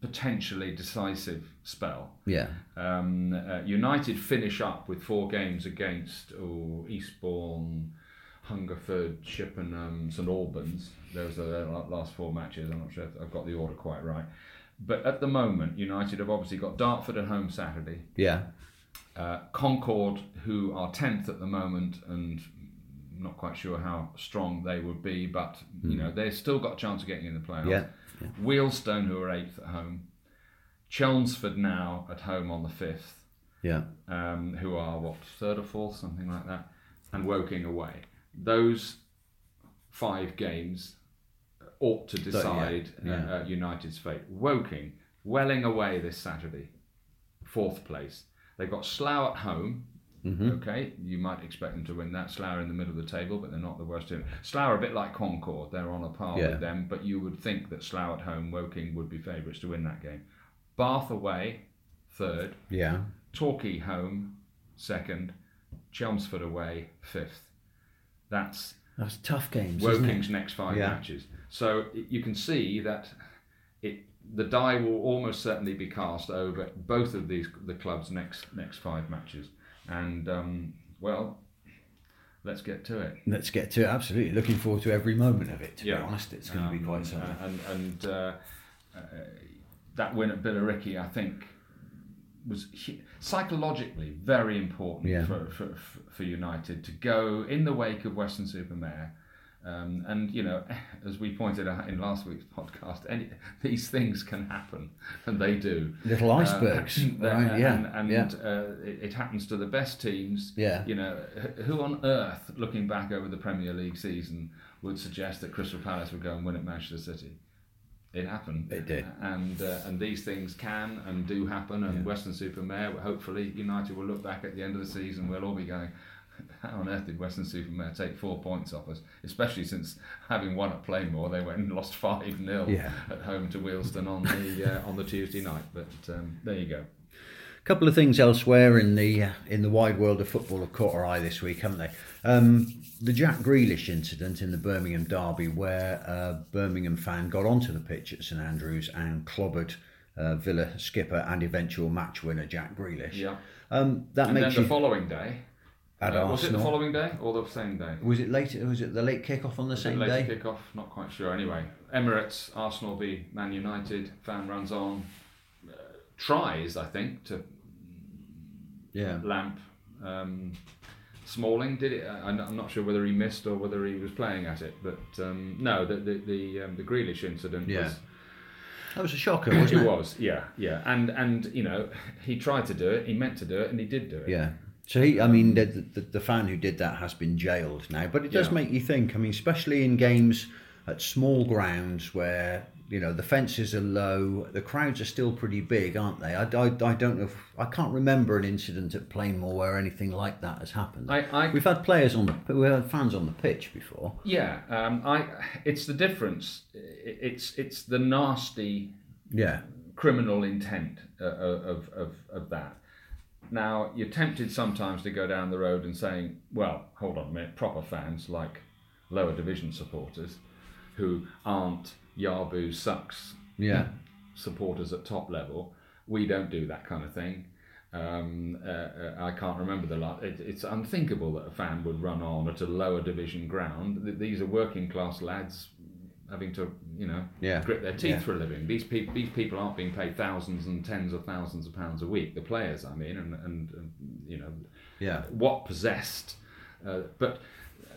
potentially decisive spell. Yeah. Um, uh, United finish up with four games against oh, Eastbourne, Hungerford, Chippenham, St Albans. Those are their last four matches. I'm not sure if I've got the order quite right. But at the moment, United have obviously got Dartford at home Saturday, Yeah. uh, Concord, who are 10th at the moment and not quite sure how strong they would be, but you know they've still got a chance of getting in the playoffs. Yeah. Wealdstone, who are 8th at home. Chelmsford now at home on the 5th Yeah. um, who are what third or fourth, something like that, and Woking away. Those five games ought to decide yeah. Uh, uh, United's fate. Woking, Welling away this Saturday, fourth place. They've got Slough at home. Mm-hmm. Okay, you might expect them to win that. Slough in the middle of the table, but they're not the worst team. Slough are a bit like Concord; they're on a par Yeah. with them. But you would think that Slough at home, Woking would be favourites to win that game. Bath away, third. Yeah. Torquay home, second. Chelmsford away, fifth. That's That's tough games. isn't it? Woking's next five Yeah. matches. So you can see that it the die will almost certainly be cast over both of these the clubs' next next five matches. And um, well, let's get to it. Let's get to it. Absolutely. Looking forward to every moment of it, to Yeah. be honest. It's going to be Um, quite something. uh, and and uh, uh, that win at Billericay, I think, was psychologically very important Yeah. for, for, for for United to go in the wake of Weston-super-Mare. Um, and you know, as we pointed out in last week's podcast, any, these things can happen, and they do. Little icebergs. Uh, right? Yeah. and, and yeah. uh, it, it happens to the best teams. Yeah. You know, who on earth, looking back over the Premier League season, would suggest that Crystal Palace would go and win at Manchester City? It happened. It did. And uh, and these things can and do happen. And Weston-super-Mare, hopefully, United will look back at the end of the season. We'll all be going. How on earth did Weston-super-Mare take four points off us? Especially since having won at Plainmoor, they went and lost five 0 Yeah. at home to Wealdstone on the uh, on the Tuesday night. But um, there you go. A couple of things elsewhere in the uh, in the wide world of football have caught our eye this week, haven't they? Um, the Jack Grealish incident in the Birmingham derby, where a Birmingham fan got onto the pitch at St Andrews and clobbered uh, Villa skipper and eventual match winner Jack Grealish. Yeah. Um, that And then makes the you. following day, At uh, was it the following day or the same day? was it late? Was it the late kick-off on the same Later day? kick off, not quite sure. Anyway, Emirates, Arsenal v Man United. Fan runs on, uh, tries I think to Yeah. lamp um, Smalling. Did it? I- I'm not- I'm not sure whether he missed or whether he was playing at it. But um, no, the the the, um, the Grealish incident Yeah. was. That was a shocker, wasn't It it? was, yeah, yeah, and and you know he tried to do it, he meant to do it, and he did do it. Yeah. So he, I mean, the, the the fan who did that has been jailed now, but it does Yeah. make you think. I mean, especially in games at small grounds where You know, the fences are low. The crowds are still pretty big, aren't they? I, I, I don't know. If, I can't remember an incident at Plainmoor where anything like that has happened. I, I, We've had players on the, we've had fans on the pitch before. yeah, um, I. It's the difference. It's it's the nasty Yeah, criminal intent uh, of, of, of that. Now, you're tempted sometimes to go down the road and saying, well, hold on a minute, proper fans like lower division supporters who aren't Yabu sucks yeah, supporters at top level, we don't do that kind of thing. Um, uh, uh, I can't remember the last. It, it's unthinkable that a fan would run on at a lower division ground. These are working class lads having to, you know, Yeah. grit their teeth Yeah. for a living. These people, these people aren't being paid thousands and tens of thousands of pounds a week. The players, I mean, and, and, and you know, yeah. what possessed, uh, but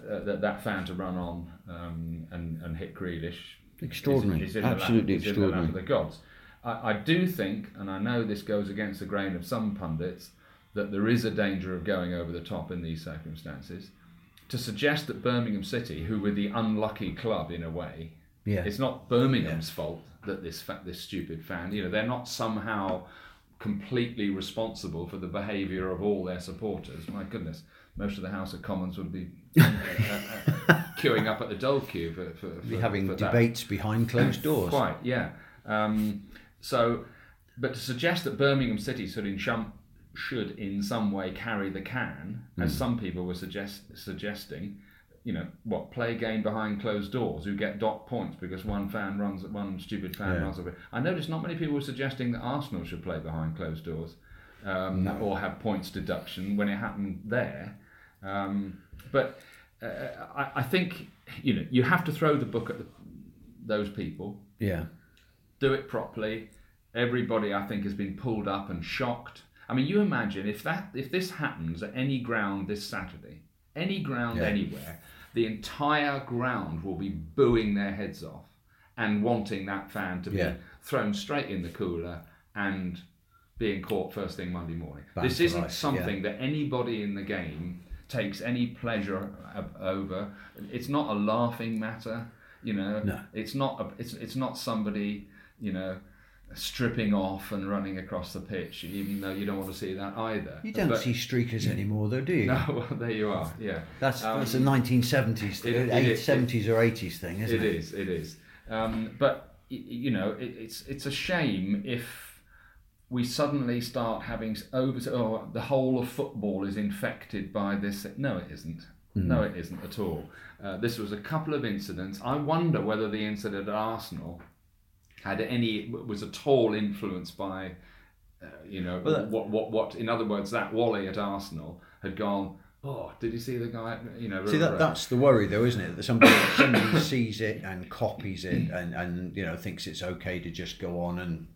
uh, that, that fan to run on um, and, and hit Grealish. Extraordinary. Is, is the Absolutely the lap extraordinary. of the gods. I, I do think, and I know this goes against the grain of some pundits, that there is a danger of going over the top in these circumstances. To suggest that Birmingham City, who were the unlucky club in a way, Yeah. it's not Birmingham's fault that this fa- this stupid fan, you know, they're not somehow completely responsible for the behaviour of all their supporters. My goodness, most of the House of Commons would be uh, uh, queuing up at the dole queue for, for, for Be having for that. debates behind closed doors. Quite, yeah. Um, so, but to suggest that Birmingham City should in, shum, should in some way carry the can, as Hmm. some people were suggest, suggesting, you know, what play game behind closed doors who get dot points because one fan runs one stupid fan Yeah. runs away. I noticed not many people were suggesting that Arsenal should play behind closed doors um, or have points deduction when it happened there. Um, but uh, I, I think you know you have to throw the book at the, those people Yeah, do it properly. Everybody, I think, has been pulled up and shocked. I mean, you imagine if that if this happens at any ground this Saturday, any ground Yeah. anywhere, the entire ground will be booing their heads off and wanting that fan to Yeah. be thrown straight in the cooler and being caught first thing Monday morning. This isn't life, something that anybody in the game takes any pleasure over. It's not a laughing matter, you know. No. It's not. A, it's it's not somebody, you know, stripping off and running across the pitch. Even though you don't want to see that either. you don't But- see streakers anymore, though, do you? No, well, there you are. Yeah. That's Um, that's a 1970s, thing, it- it- eight- it- 70s or 80s thing, isn't It it? is. It is. Um, but you know, it, it's it's a shame if we suddenly start having over. Oh, the whole of football is infected by this. No, it isn't. No, it isn't at all. Uh, this was a couple of incidents. I wonder whether the incident at Arsenal had any was at all influenced by, uh, you know, Well, that- what what what. In other words, that Wally at Arsenal had gone. Oh, did you see the guy? You know, See that that's the worry though, isn't it? That somebody somebody sees it and copies it and, and you know thinks it's okay to just go on and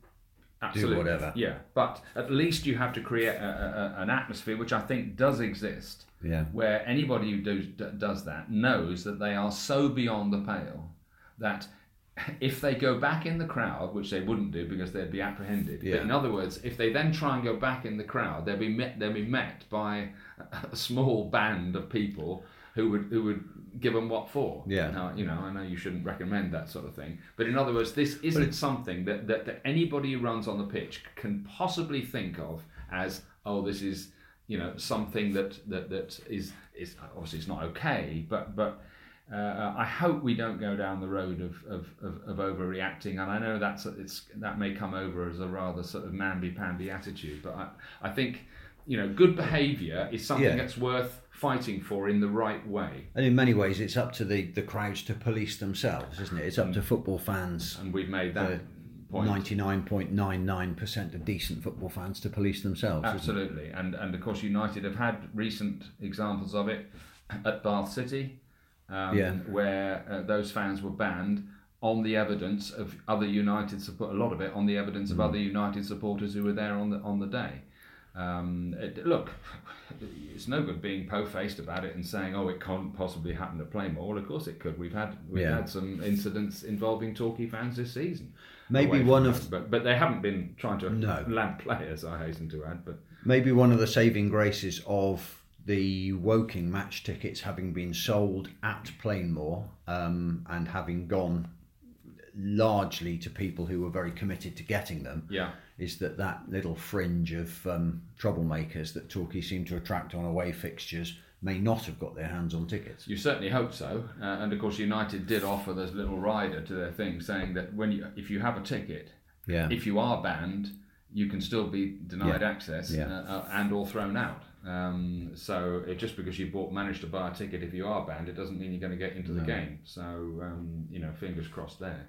Absolutely. whatever. Yeah, but at least you have to create a, a, an atmosphere which I think does exist, yeah where anybody who do, d- does that knows that they are so beyond the pale that if they go back in the crowd, which they wouldn't do because they'd be apprehended. Yeah. But in other words, if they then try and go back in the crowd, they'll be met. They'll be met by a small band of people who would who would give them what for. Yeah. Now, you know, I know you shouldn't recommend that sort of thing, but in other words, this isn't something that, that that anybody who runs on the pitch can possibly think of as oh, this is you know something that that that is is obviously it's not okay, but but. Uh, I hope we don't go down the road of, of, of, of overreacting, and I know that's it's that may come over as a rather sort of namby-pamby attitude, but I, I think you know good behaviour is something Yeah. that's worth fighting for in the right way. and in many ways it's up to the, the crowds to police themselves, isn't it? It's up to football fans, and we've made that Uh, point. ninety nine point nine nine percent of decent football fans to police themselves. Absolutely, and and of course United have had recent examples of it at Bath City, um, Yeah. where uh, those fans were banned on the evidence of other United support. A lot of it on the evidence of Mm. other United supporters who were there on the on the day. Um, it, look, it's no good being po-faced about it and saying, "Oh, it can't possibly happen at Plainmoor." Well, of course it could. We've had we've Yeah. had some incidents involving Torquay fans this season. Maybe one of- but but they haven't been trying to No. land players. I hasten to add, but. Maybe one of the saving graces of the Woking match tickets having been sold at Plainmoor um, and having gone largely to people who were very committed to getting them. Yeah. Is that that little fringe of um, troublemakers that Torquay seem to attract on away fixtures may not have got their hands on tickets. You certainly hope so, uh, and of course United did offer this little rider to their thing, saying that when you, if you have a ticket, Yeah. if you are banned, you can still be denied Yeah. access Yeah. uh, uh, and or thrown out. Um, so it, just because you bought managed to buy a ticket, if you are banned, it doesn't mean you're going to get into the game. So um, you know, fingers crossed there.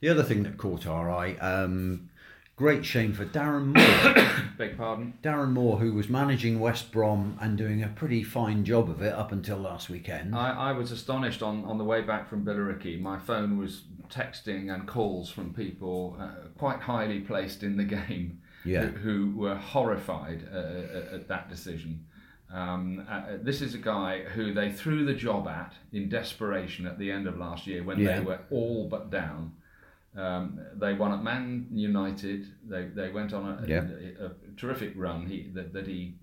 The other thing that caught our eye, um, great shame for Darren Moore. Beg pardon. Darren Moore, who was managing West Brom and doing a pretty fine job of it up until last weekend. I, I was astonished on, on the way back from Billericay. My phone was texting and calls from people uh, quite highly placed in the game Yeah. who, who were horrified uh, at, at that decision. Um, uh, this is a guy who they threw the job at in desperation at the end of last year when Yeah. they were all but down. Um, they won at Man United. They, they went on a, Yeah. a, a terrific run he, that, that he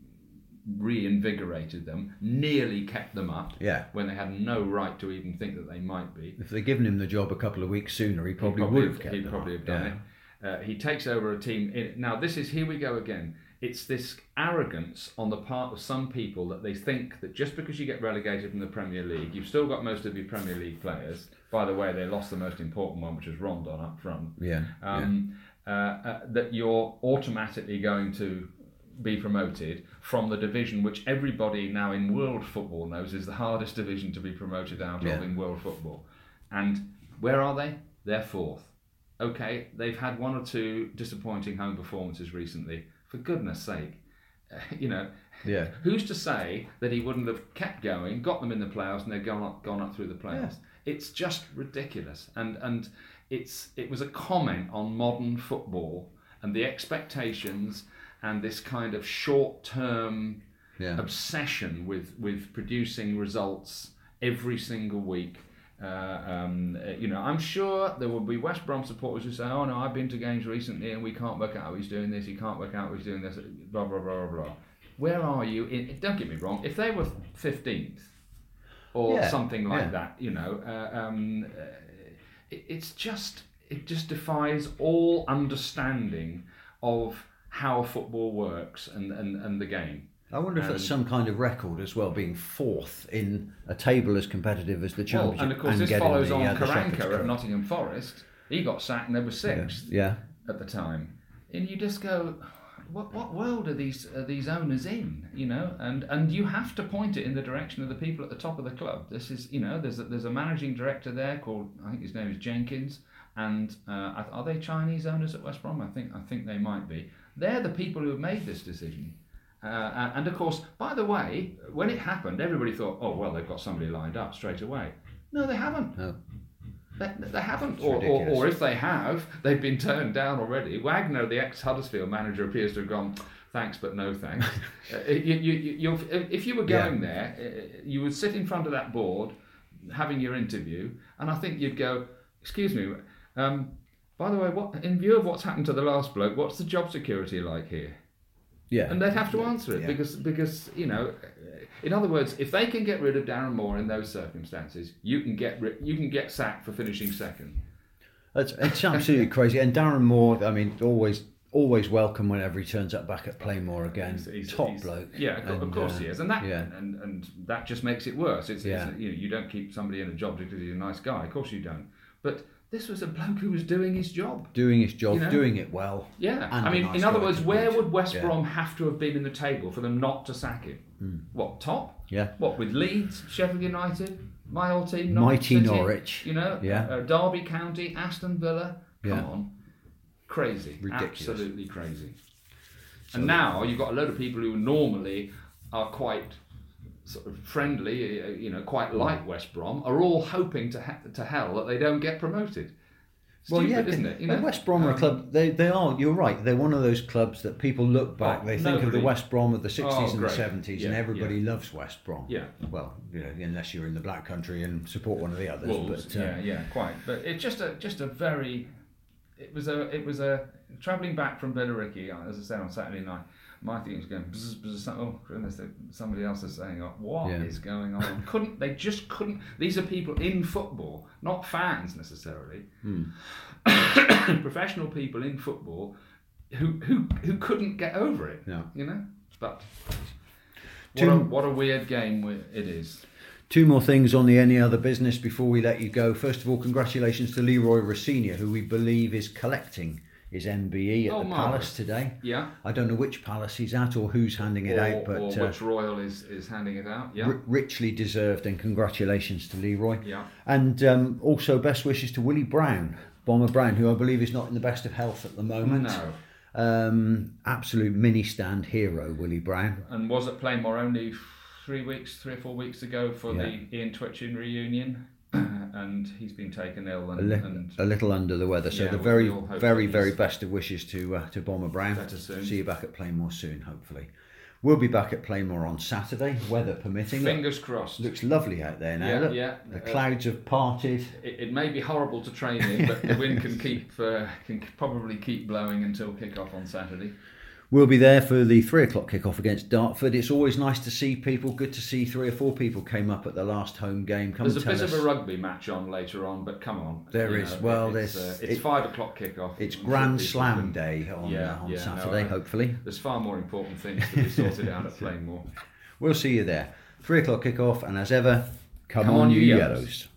reinvigorated them, nearly kept them up Yeah. when they had no right to even think that they might be. If they'd given him the job a couple of weeks sooner, he probably, He'd would have kept he'd them probably up. have done Yeah. it. Uh, he takes over a team. In, now, this is here we go again. It's this arrogance on the part of some people that they think that just because you get relegated from the Premier League, you've still got most of your Premier League players. By the way, they lost the most important one, which was Rondon up front. Yeah. Um, uh, uh, that you're automatically going to be promoted from the division which everybody now in world football knows is the hardest division to be promoted out Yeah. of in world football. And where are they? They're fourth. Okay, they've had one or two disappointing home performances recently. For goodness sake, you know, Yeah. who's to say that he wouldn't have kept going, got them in the playoffs, and they've gone up, gone up through the playoffs? It's just ridiculous, and and it's it was a comment on modern football and the expectations and this kind of short term Yeah. obsession with with producing results every single week. Uh, um, uh, you know, I'm sure there will be West Brom supporters who say, "Oh no, I've been to games recently and we can't work out how he's doing this. He can't work out how he's doing this." Blah blah blah blah blah. Where are you? In, don't get me wrong. If they were fifteenth or Yeah, something like yeah. that, you know, uh, um, uh, it, it's just it just defies all understanding of how football works and, and, and the game. I wonder if that's some kind of record as well, being fourth in a table as competitive as the Well, championship. and of course, this follows the, on uh, Karanka at Nottingham Forest. He got sacked and they were sixth Yeah. at the time. And you just go, what, what world are these are these owners in? You know, and and you have to point it in the direction of the people at the top of the club. This is, you know, there's a, there's a managing director there called I think his name is Jenkins, and uh, are are they Chinese owners at West Brom? I think I think they might be. They're the people who have made this decision. Uh, and of course, by the way, when it happened, everybody thought, oh, well, they've got somebody lined up straight away. No, they haven't. No. They, they haven't. Or, or, or if they have, they've been turned down already. Wagner, the ex Huddersfield manager, appears to have gone, thanks, but no thanks. uh, you, you, if you were Yeah. going there, uh, you would sit in front of that board having your interview, and I think you'd go, excuse me, um, by the way, what in view of what's happened to the last bloke, what's the job security like here? Yeah. and they'd have to answer it Yeah. because because you know in other words if they can get rid of Darren Moore in those circumstances you can get ri- you can get sacked for finishing second It's, it's absolutely crazy. And Darren Moore, I mean, always always welcome whenever he turns up back at Plainmoor again. He's- he's- Top he's- bloke. yeah of, course- of course uh, he is and that yeah. and, and that just makes it worse it's, Yeah. it's you know you don't keep somebody in a job because he's a nice guy of course you don't but this was a bloke who was doing his job Doing his job, You know? doing it well. Yeah, I mean, nice in other words, where would West Yeah. Brom have to have been in the table for them not to sack him? What top? Yeah. What with Leeds, Sheffield United, my old team, Mighty City, Norwich. you know, Yeah. uh, Derby County, Aston Villa. Come Yeah. on, crazy, Ridiculous. absolutely crazy. and now you've got a load of people who normally are quite sort of friendly, uh, you know, quite like West Brom, are all hoping to ha- to hell that they don't get promoted. Stupid, well, yeah, isn't it? You know? West Brom are a Um, club. They, they are. You're right. They're one of those clubs that people look back. Oh, they think of the West Brom of the 60s Oh, and great. the 70s, and Yeah, everybody loves West Brom. Yeah. Well, you know, unless you're in the Black Country and support one of the others. Wolves, but uh, yeah, yeah, quite. But it's just a just a very. It was a it was a travelling back from Billericay, as I said on Saturday night. My thing is going. Bzz, bzz, oh goodness! Somebody else is saying, oh, "What is Yeah. going on?" couldn't they just couldn't? These are people in football, not fans necessarily. Hmm. Professional people in football who who who couldn't get over it. Yeah. You know, but what Two- a, what a weird game it is. Two more things on the any other business before we let you go. First of all, congratulations to Leroy Rosenior, who we believe is collecting his MBE at Oh, the marvellous. Palace today. Yeah. I don't know which palace he's at or who's handing it or, out, but or uh, which royal is, is handing it out? Yeah. ri- richly deserved and congratulations to Leroy. Yeah. And um, also best wishes to Willie Brown, Bomber Brown, who I believe is not in the best of health at the moment. No. Um, absolute mini stand hero, Willie Brown. And was at Plainmoor only three weeks, three or four weeks ago for Yeah. the Ian Twitchin reunion, and he's been taken ill A, and, li- and a little under the weather. So Yeah, the very, we very, very best of wishes to uh, to Bomber Brown. See you back at Plainmoor soon, hopefully. We'll be back at Plainmoor on Saturday, weather permitting. Look, fingers crossed. looks lovely out there now. Yeah, look. yeah. The Uh, clouds have parted. It, it may be horrible to train in, but the wind can keep uh, can probably keep blowing until kick-off on Saturday. We'll be there for the three o'clock kickoff against Dartford. It's always nice to see people. Good to see three or four people came up at the last home game. Come There's a bit us. of a rugby match on later on, but come on. There is. know, Well, it's, there's- uh, it's it- five o'clock kick-off. It's Grand Slam Day on, Yeah, uh, on yeah, no, Saturday, I- hopefully. There's far more important things to be sorted out at Plainmoor. We'll see you there. Three o'clock kickoff, and as ever, come, Come on, on, you you yellows. Yellows.